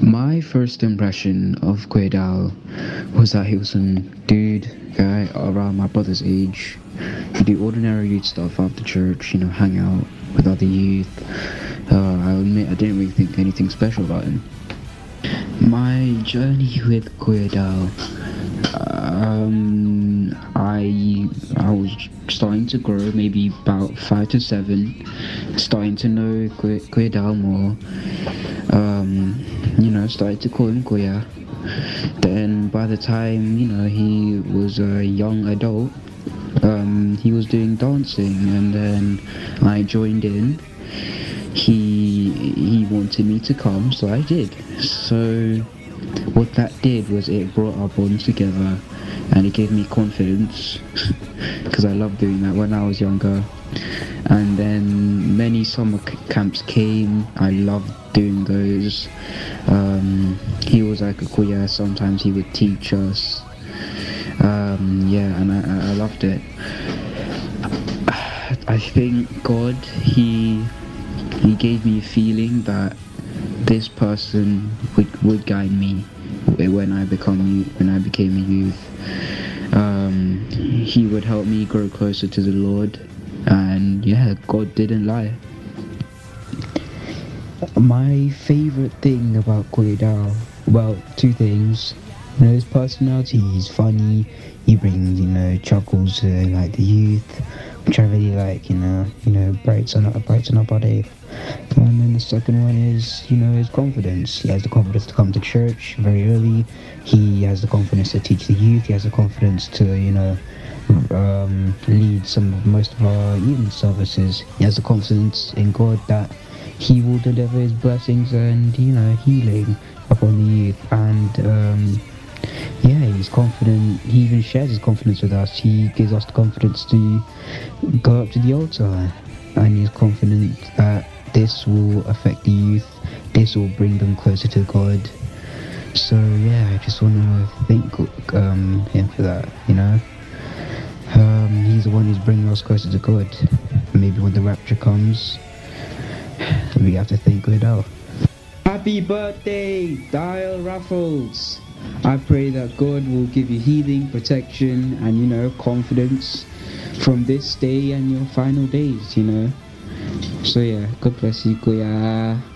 My first impression of Quaidal was that he was some dude guy around my brother's age. He do ordinary youth stuff after church, you know, hang out with other youth. Uh, I admit I didn't really think anything special about him. My journey with Quaidal, um, I I was starting to grow, maybe about five to seven, starting to know Quaidal more. Um, you know, started to call him Kuya. Then by the time, you know, he was a young adult, um, he was doing dancing and then I joined in. He he wanted me to come, so I did. So what that did was it brought our bonds together and it gave me confidence because I loved doing that when I was younger. And then many summer camps came. I loved doing those. Um, he was like a kuya. Sometimes he would teach us. Um, yeah, and I, I loved it. I think God, he he gave me a feeling that this person would, would guide me when I become when I became a youth. Um, he would help me grow closer to the Lord, and yeah, God didn't lie. My favorite thing about Quaidal, well, two things. You know, his personality, he's funny, he brings, you know, chuckles to like the youth, really like, you know, you know, brighten up brighten up our body. And then the second one is, you know, his confidence. He has the confidence to come to church very early. He has the confidence to teach the youth. He has the confidence to, you know, um, lead some of most of our evening services. He has the confidence in God that he will deliver his blessings and you know healing upon the youth and um, confident he even shares his confidence with us. He gives us the confidence to go up to the altar. And he's confident that this will affect the youth. This will bring them closer to god. So yeah i just want to thank um, him for that you know? Um, he's the one who's bringing us closer to god. Maybe when the rapture comes we have to think it out. Happy birthday, Dial Raffles! I pray that God will give you healing, protection, and you know, confidence from this day and your final days, you know. So yeah, God bless you, Kuya.